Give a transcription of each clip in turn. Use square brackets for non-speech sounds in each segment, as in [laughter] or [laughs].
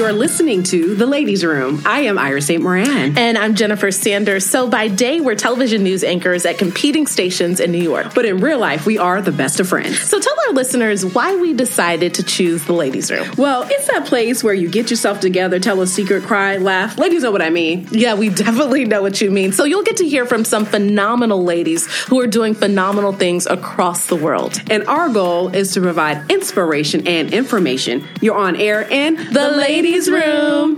You're listening to The Ladies Room. I am Iris St. Moran. And I'm Jennifer Sanders. So by day, we're television news anchors at competing stations in New York. But in real life, we are the best of friends. So tell our listeners why we decided to choose The Ladies Room. Well, it's that place where you get yourself together, tell a secret, cry, laugh. Ladies know what I mean. Yeah, we [laughs] definitely know what you mean. So you'll get to hear from some phenomenal ladies who are doing phenomenal things across the world. And our goal is to provide inspiration and information. You're on air in The, the Ladies ladies' room.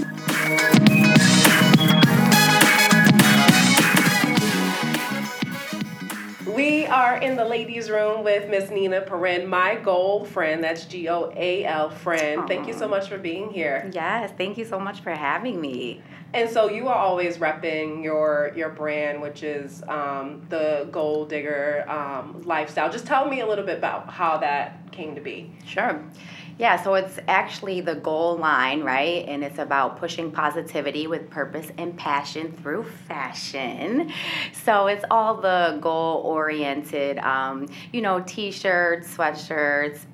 We are in the ladies' room with Miss Nina Purhenn, my goal friend. That's G O A L friend. Aww. Thank you so much for being here. Yes, thank you so much for having me. And so you are always repping your your brand, which is um, the gold Digger um, lifestyle. Just tell me a little bit about how that came to be. Sure. Yeah, so it's actually the goal line, right? And it's about pushing positivity with purpose and passion through fashion. So it's all the goal oriented, um, you know, t shirts, sweatshirts,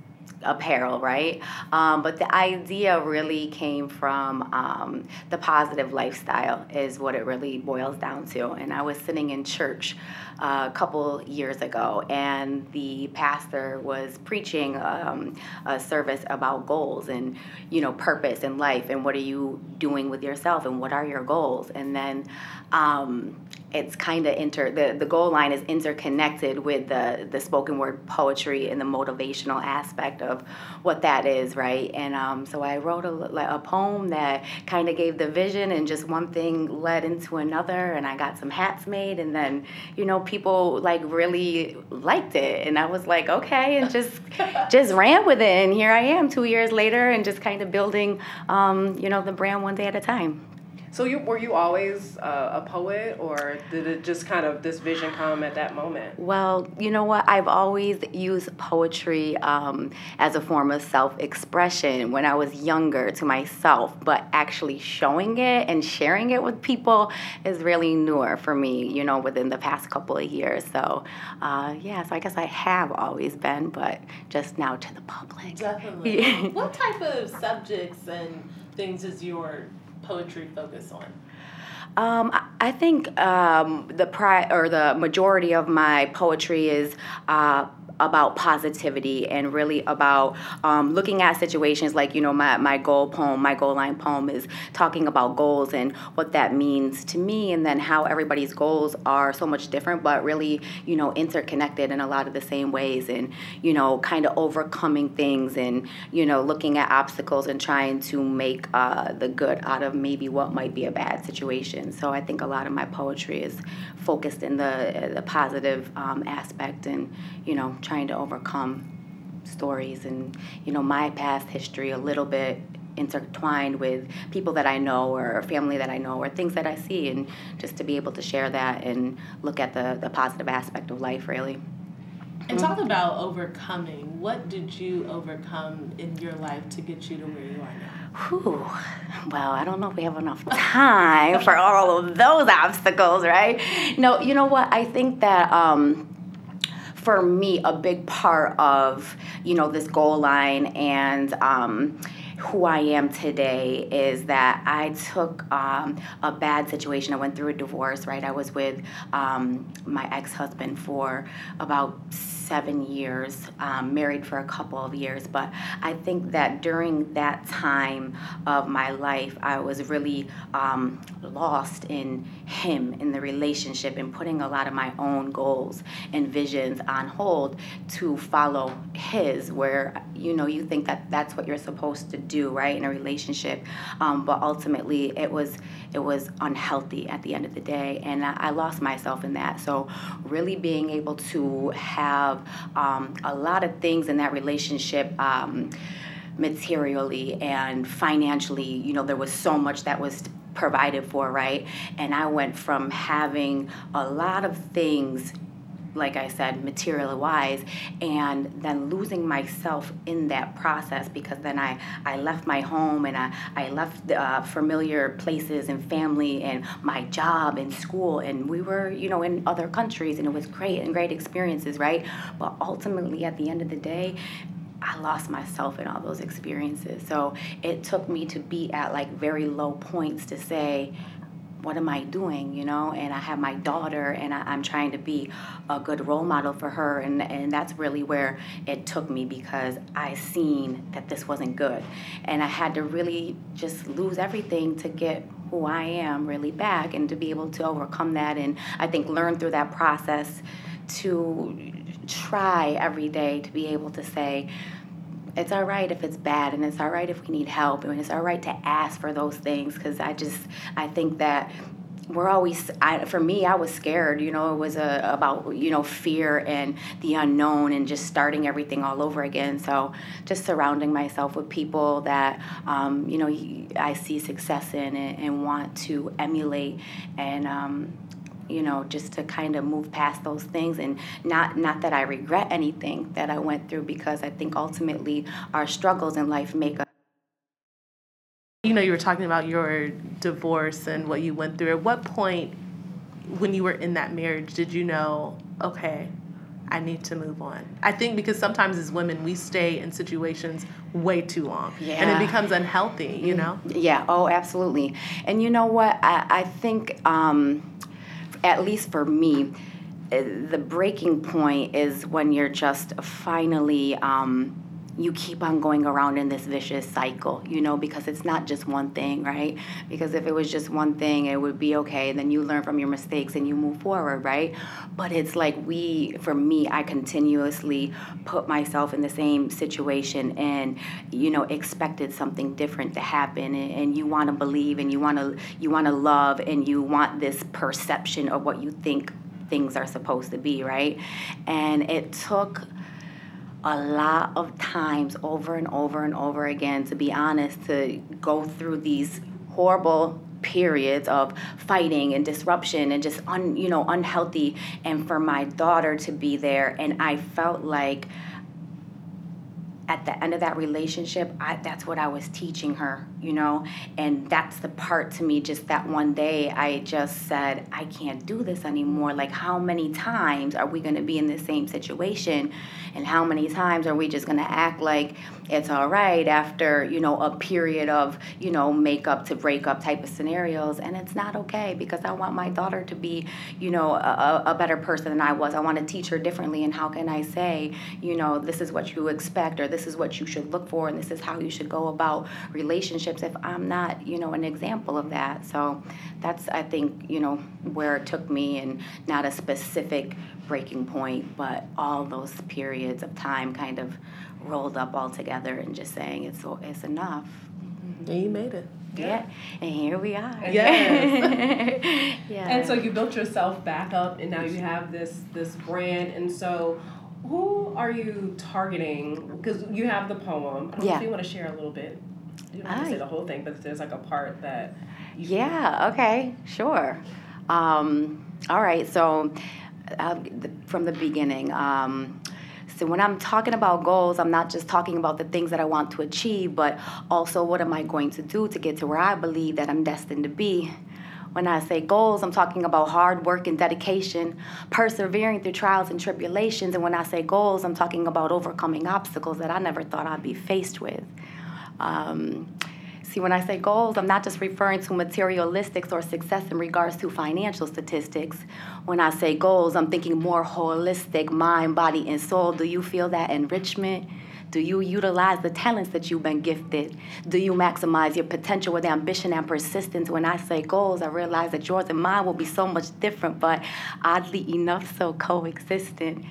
apparel, right? Um, but the idea really came from um, the positive lifestyle, is what it really boils down to. And I was sitting in church a couple years ago, and the pastor was preaching um, a service about goals and you know purpose in life and what are you doing with yourself and what are your goals, and then um, it's kind of inter the, the goal line is interconnected with the the spoken word poetry and the motivational aspect of what that is right? And um, so i wrote a, a poem that kind of gave the vision and just one thing led into another and i got some hats made and then you know people like really liked it. And i was like okay and just [laughs] just ran with it. And here i am two years later and just kind of building um, you know the brand one day at a time so you were you always uh, a poet, or did it just kind of this vision come at that moment? Well, you know what? I've always used poetry um, as a form of self-expression when I was younger to myself, but actually showing it and sharing it with people is really newer for me. You know, within the past couple of years. So, uh, yeah. So I guess I have always been, but just now to the public. Definitely. [laughs] what type of subjects and things is your poetry focus on? Um, I think um, the pri- or the majority of my poetry is uh, about positivity and really about um, looking at situations like you know my, my goal poem my goal line poem is talking about goals and what that means to me and then how everybody's goals are so much different but really you know interconnected in a lot of the same ways and you know kind of overcoming things and you know looking at obstacles and trying to make uh, the good out of maybe what might be a bad situation. So i think a lot of my poetry is focused in the, the positive um, aspect and you know trying to overcome stories and you know my past history a little bit intertwined with people that I know or family that I know or things that I see and just to be able to share that and look at the, the positive aspect of life really. And talk about overcoming. What did you overcome in your life to get you to where you are now? Whew. Well, I don't know if we have enough time for all of those obstacles, right? No, you know what? I think that um, for me, a big part of you know this goal line and um, who I am today is that I took um, a bad situation. I went through a divorce, right? I was with um, my ex husband for about seven years, um, married for a couple of years. But I think that during that time of my life, I was really um, lost in him, in the relationship, and putting a lot of my own goals and visions on hold to follow his, where you know you think that that's what you're supposed to do, right, in a relationship. Um, but ultimately, it was it was unhealthy at the end of the day, and I, I lost myself in that. So really being able to have um, a lot of things in that relationship. Um, materially and financially, you know, there was so much that was provided for, right? And I went from having a lot of things like I said, material wise, and then losing myself in that process because then I, I left my home and I, I left uh, familiar places and family and my job and school, and we were, you know, in other countries, and it was great and great experiences, right? But ultimately, at the end of the day, I lost myself in all those experiences. So it took me to be at like very low points to say, what am I doing, you know? And I have my daughter, and I, am trying to be a good role model for her, and and that's really where it took me because I seen that this wasn't good, and I had to really just lose everything to get who I am really back, and to be able to overcome that, and I think learn through that process to try every day to be able to say it's all right if it's bad and it's all right if we need help and it's all right to ask for those things because i just i think that we're always I, for me i was scared you know it was a, about you know fear and the unknown and just starting everything all over again. So just surrounding myself with people that um, you know i see success in and, and want to emulate and um, you know just to kind of move past those things and not not that i regret anything that i went through because i think ultimately our struggles in life make us you know you were talking about your divorce and what you went through at what point when you were in that marriage did you know okay I need to move on. I think because sometimes as women we stay in situations way too long, yeah. and it becomes unhealthy. You know. Yeah. Oh, absolutely. And you know what? I I think um, at least for me, eh, the breaking point is when you're just finally um, you keep on going around in this vicious cycle, you know, because it's not just one thing, right? Because if it was just one thing, it would be okay. Then you learn from your mistakes and you move forward, right? But it's like we, for me, I continuously put myself in the same situation and, you know, expected something different to happen. And, and you want to believe and you want to, you want to love and you want this perception of what you think things are supposed to be, right? And it took a lot of times over and over and over again, to be honest, to go through these horrible periods of fighting and disruption and just un, you know unhealthy. And for my daughter to be there and I felt like at the end of that relationship, I, that's what I was teaching her, you know? And that's the part to me, just that one day, I just said, I can't do this anymore. Like, how many times are we gonna be in the same situation? And how many times are we just gonna act like it's all right after, you know, a period of, you know, makeup to break up type of scenarios? And it's not okay because I want my daughter to be, you know, a, a better person than I was. I wanna teach her differently. And how can I say, you know, this is what you expect or this is what you should look for and this is how you should go about relationships if I'm not, you know, an example of that. So that's I think, you know, where it took me and not a specific breaking point, but all those periods of time kind of rolled up all together and just saying it's it's enough. Mm-hmm. And you made it. Yeah. and here we are. Yes. [laughs] yeah. And so you built yourself back up, and now you have this this brand. And so, who are you targeting? Because you have the poem. I don't yeah. know if you want to share a little bit. You don't have to say the whole thing, but there's like a part that. yeah. Okay. Sure. Um, all right. So, uh, the, from the beginning. Um, so when I'm talking about goals, I'm not just talking about the things that I want to achieve, but also what am I going to do to get to where I believe that I'm destined to be. When I say goals, I'm talking about hard work and dedication, persevering through trials and tribulations. And when I say goals, I'm talking about overcoming obstacles that I never thought I'd be faced with. Um, see, when I say goals, I'm not just referring to materialistics or success in regards to financial statistics. When I say goals, I'm thinking more holistic mind, body, and soul. Do you feel that enrichment? Do you utilize the talents that you've been gifted? Do you maximize your potential with ambition and persistence? When I say goals, I realize that yours and mine will be so much different, but oddly enough, so coexistent.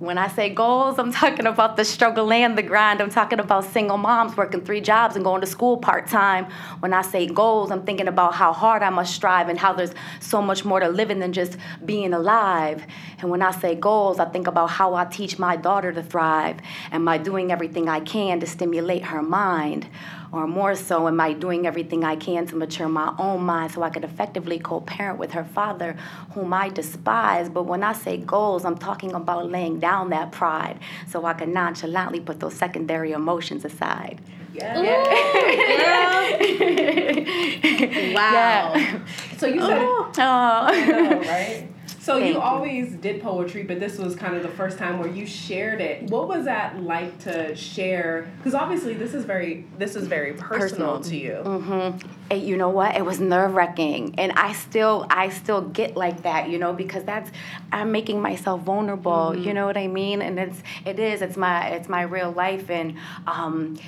When I say goals, I'm talking about the struggle and the grind. I'm talking about single moms working three jobs and going to school part time. When I say goals, I'm thinking about how hard I must strive and how there's so much more to living than just being alive. And when I say goals, I think about how I teach my daughter to thrive. and I doing everything I can to stimulate her mind? Or more so, am I doing everything I can to mature my own mind so I could effectively co parent with her father, whom I despise? But when I say goals, I'm talking about laying down that pride so I can nonchalantly put those secondary emotions aside. Yeah. yeah. [laughs] wow. Yeah. So you said, oh. oh. Know, right? So you, you, always did poetry, but this was kind of the first time where you shared it. What was that like to share? Because obviously this is very this is very personal, personal. to you. Mm-hmm. you know what? It was nerve wracking, and I still I still get like that, you know, because that's I'm making myself vulnerable. Mm-hmm. You know what I mean? And it's it is it's my it's my real life, and um,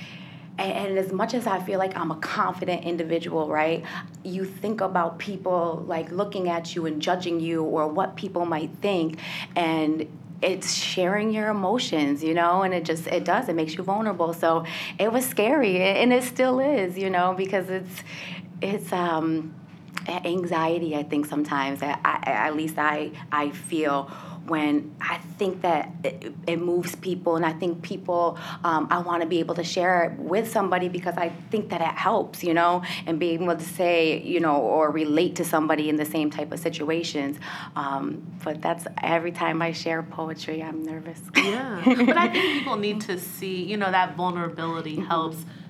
and, as much as I feel like I'm a confident individual, right? You think about people like looking at you and judging you or what people might think and it's sharing your emotions, you know, and it just it does it makes you vulnerable. So it was scary and it still is, you know, because it's it's um anxiety I think sometimes I, I, at least I I feel when I think that it, it moves people, and I think people, um, I want to be able to share it with somebody because I think that it helps, you know, and being able to say, you know, or relate to somebody in the same type of situations. Um, but that's every time I share poetry, I'm nervous. Yeah, [laughs] but I think people need to see, you know, that vulnerability mm-hmm.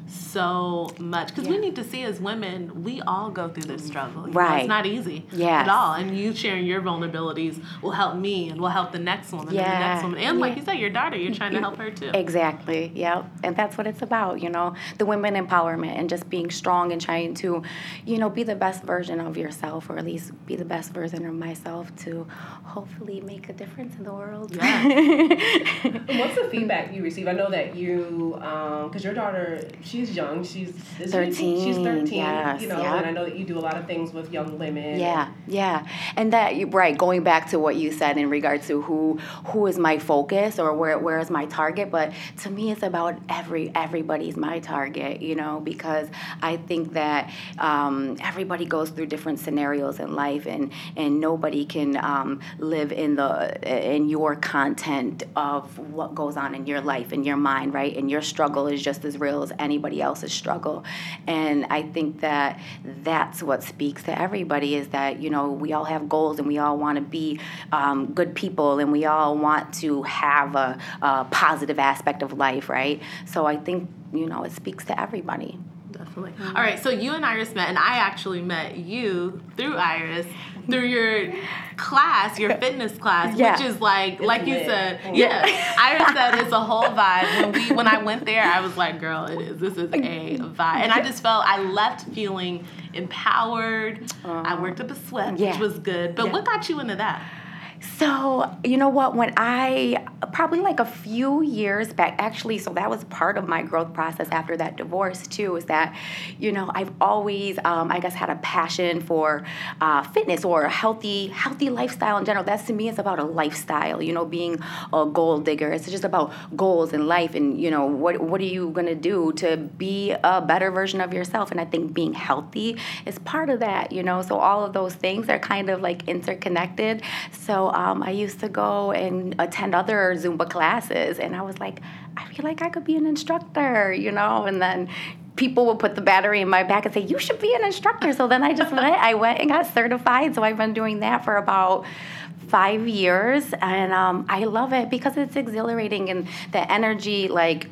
Helps so much. Because yeah. we need to see as women we all go through this struggle. Right know, it's not easy yeah at all. And you sharing your vulnerabilities will help me and will help the next woman yeah. and the next woman. And yeah. like you said your daughter you're trying to help her too. Exactly. Yeah and that's what it's about you know the women empowerment and just being strong and trying to you know be the best version of yourself or at least be the best version of myself to hopefully make a difference in the world. Yeah [laughs] feedback you receive i know that you because um, your daughter she's young. She's 13. She's 13. Yes, you know, yeah. and I know that you do a lot of things with young women. Yeah, yeah. And that right, going back to what you said in regards to who who is my focus or where where is my target, but to me it's about every everybody's my target, you know, because I think that um, everybody goes through different scenarios in life and and nobody can um, live in the in your content of what goes on in your life in your mind, right? And your struggle is just as real as anybody anybody else's struggle. And I think that that's what speaks to everybody is that, you know, we all have goals and we all want to be um, good people and we all want to have a, a positive aspect of life, right? So I think, you know, it speaks to everybody definitely. All right, so you and Iris met, and I actually met you through Iris through your class, your fitness class, yeah. which is like, it's like lit. you said, yeah. Iris said it's a whole [laughs] vibe. When we when I went there, I was like, girl, it is. This is a vibe, and I just felt I left feeling empowered. Uh, I worked up a sweat, yeah. which was good. But yeah. what got you into that? So, you know what? When I probably like a few years back, actually, so that was part of my growth process after that divorce, too, is that, you know, I've always, um, I guess, had a passion for uh, fitness or a healthy, healthy lifestyle in general. That's to me, it's about a lifestyle, you know, being a goal digger. It's just about goals in life and, you know, what, what are you going to do to be a better version of yourself? And I think being healthy is part of that, you know, so all of those things are kind of like interconnected. So, um, I used to go and attend other Zumba classes, and I was like, I feel like I could be an instructor, you know, and then people would put the battery in my back and say, "You should be an instructor." So then I just [laughs] went. I went and got certified. So I've been doing that for about five years, and um, I love it because it's exhilarating and the energy, like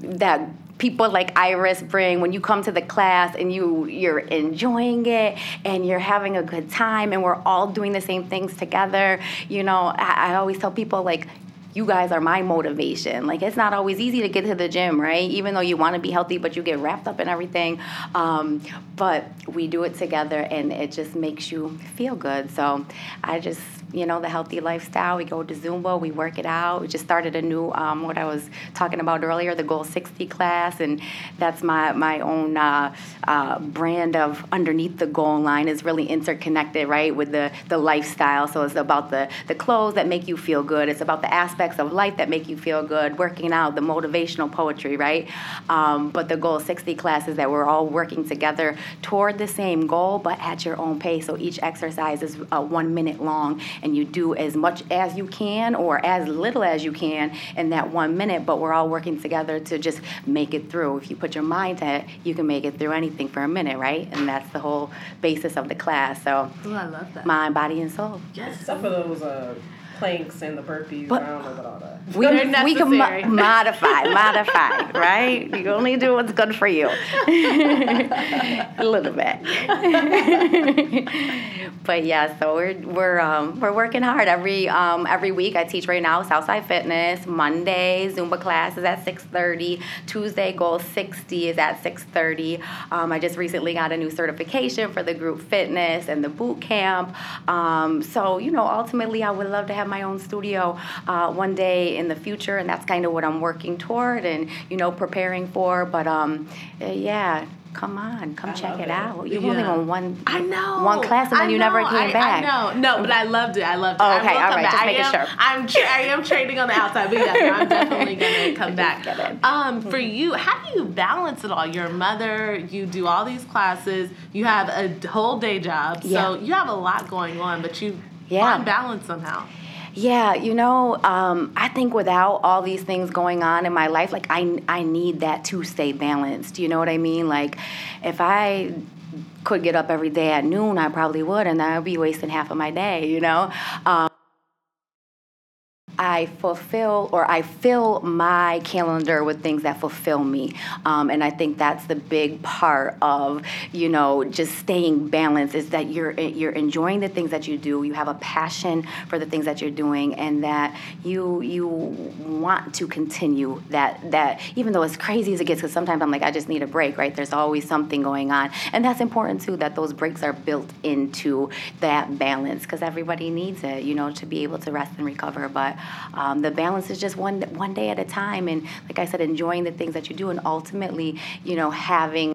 that people like Iris bring when you come to the class and you you're enjoying it and you're having a good time and we're all doing the same things together. You know, I, I always tell people like you guys are my motivation. Like it's not always easy to get to the gym, right? Even though you want to be healthy, but you get wrapped up in everything. Um, but we do it together, and it just makes you feel good. So I just you know, the healthy lifestyle. We go to Zumba, we work it out. We just started a new, um, what I was talking about earlier, the Goal 60 class, and that's my, my own uh, uh, brand of underneath the goal line is really interconnected, right, with the, the lifestyle. So it's about the, the clothes that make you feel good. It's about the aspects of life that make you feel good, working out, the motivational poetry, right? Um, but the Goal 60 class is that we're all working together toward the same goal, but at your own pace. So each exercise is uh, one minute long and you do as much as you can or as little as you can in that one minute, but we're all working together to just make it through. If you put your mind to it, you can make it through anything for a minute, right? And that's the whole basis of the class. So, Ooh, I love that. Mind, body, and soul. Yes. Some of those uh, planks and the burpees. But, I don't know about all that. We, we can mo- modify, modify, [laughs] right? You only do what's good for you. [laughs] A little bit. [laughs] but yeah, so we're we're um, we're working hard every um, every week. I teach right now Southside Fitness. Monday Zumba class is at six thirty. Tuesday Goal sixty is at six thirty. Um, I just recently got a new certification for the group fitness and the boot camp. Um, so you know, ultimately, I would love to have my own studio uh, one day in the future, and that's kind of what I'm working toward and you know preparing for. But um, yeah, come on, come I check it, it, out. You yeah. only on one. I know one class, and then you never came I, back. I know, no, but I loved it. I loved it. Oh, okay, all right, back. just making am, sure. I'm tra- I am trading on the outside, but yeah, I'm [laughs] definitely gonna come back. Um, for you, how do you balance it all? You're a mother. You do all these classes. You have a whole day job, so yeah. you have a lot going on, but you yeah. find balance somehow. Yeah, you know, um, I think without all these things going on in my life, like I, I need that to stay balanced. You know what I mean? Like, if I could get up every day at noon, I probably would, and I would be wasting half of my day. You know. Um, I fulfill or I fill my calendar with things that fulfill me. Um, and I think that's the big part of, you know, just staying balanced is that you're you're enjoying the things that you do. You have a passion for the things that you're doing and that you you want to continue that that even though as crazy as it gets, because sometimes I'm like, I just need a break, right? There's always something going on. And that's important too, that those breaks are built into that balance because everybody needs it, you know, to be able to rest and recover. But um, the balance is just one one day at a time, and like I said, enjoying the things that you do, and ultimately, you know, having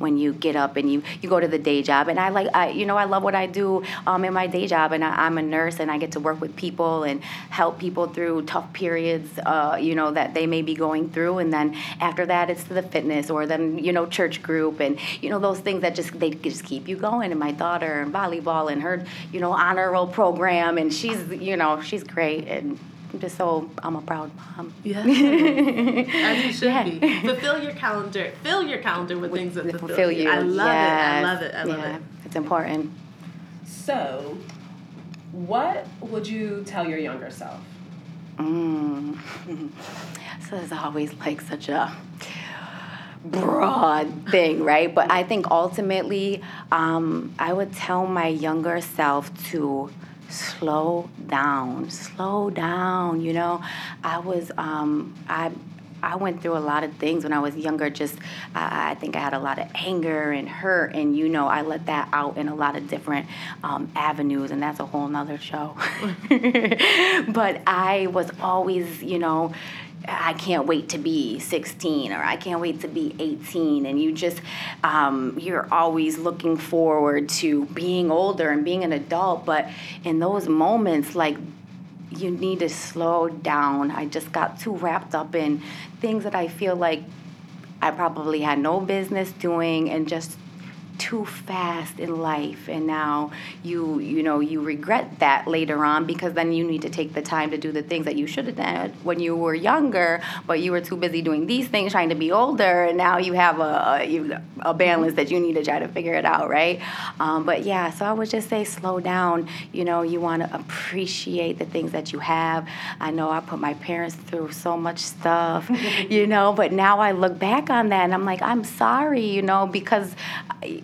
when you get up and you, you go to the day job. And I like, I, you know, I love what I do um, in my day job. And I, am a nurse and I get to work with people and help people through tough periods, uh, you know, that they may be going through. And then after that, it's the fitness or then, you know, church group and, you know, those things that just, they just keep you going. And my daughter and volleyball and her, you know, honor roll program. And she's, you know, she's great. And just so I'm a proud mom. Yeah, [laughs] as you should yeah. be. Fulfill your calendar. Fill your calendar with, with things that fulfill, fulfill you. you. I love yes. it. I love it. I love yeah. it. It's important. So, what would you tell your younger self? Mm. [laughs] so it's always like such a broad thing, right? But I think ultimately, um, I would tell my younger self to slow down, slow down. You know, I was, um, I, I went through a lot of things when I was younger. Just, I think I had a lot of anger and hurt, and you know, I let that out in a lot of different um, avenues, and that's a whole nother show. [laughs] but I was always, you know, I can't wait to be 16 or I can't wait to be 18. And you just, um, you're always looking forward to being older and being an adult. But in those moments, like, you need to slow down. I just got too wrapped up in things that I feel like I probably had no business doing and just too fast in life and now you you know you regret that later on because then you need to take the time to do the things that you should have done when you were younger but you were too busy doing these things trying to be older and now you have a a, a balance that you need to try to figure it out right? Um, but yeah so i would just say slow down. You know you want to appreciate the things that you have. I know i put my parents through so much stuff [laughs] you know but now i look back on that and i'm like i'm sorry you know because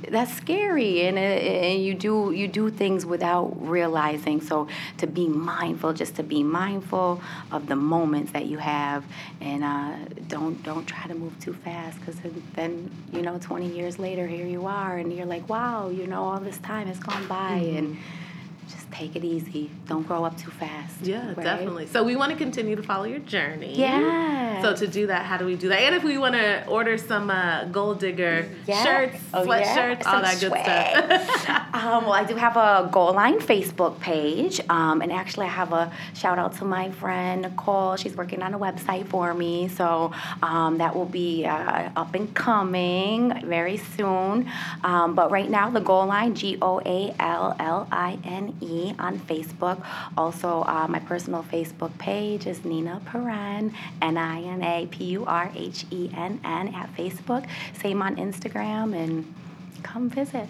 that's scary and, and you do you do things without realizing so to be mindful just to be mindful of the moments that you have and uh, don't don't try to move too fast because then you know 20 years later here you are and you're like wow you know all this time has gone by mm-hmm. and just take it easy. Don't grow up too fast. Yeah, right? definitely. So we want to continue to follow your journey. Yeah. So to do that, how do we do that? And if we want to order some uh, gold digger yeah. shirts, oh, sweatshirts, yeah. all that good stuff. [laughs] um, well, I do have a Goal Line Facebook page, um, and actually I have a shout out to my friend Nicole. She's working on a website for me, so um, that will be uh, up and coming very soon. Um, but right now, the Goal Line, G O A L L I N E on Facebook. Also, uh, my personal Facebook page is Nina Purhenn, N I N A P U R H E N N at Facebook. Same on Instagram, and come visit.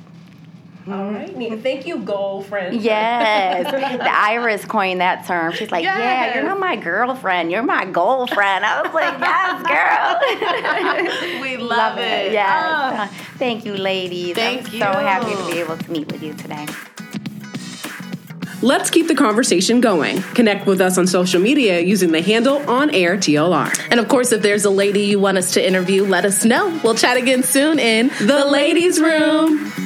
All right. Thank you, girlfriend. Yes. [laughs] the Iris coined that term. She's like, yes. yeah, you're not my girlfriend. You're my girlfriend. I was like, yes, girl. [laughs] we love, love it. it. Yes. Oh. Thank you, ladies. Thank I'm you. so happy to be able to meet with you today. Let's keep the conversation going. Connect with us on social media using the handle on air TLR. And of course, if there's a lady you want us to interview, let us know. We'll chat again soon in the, the ladies' room.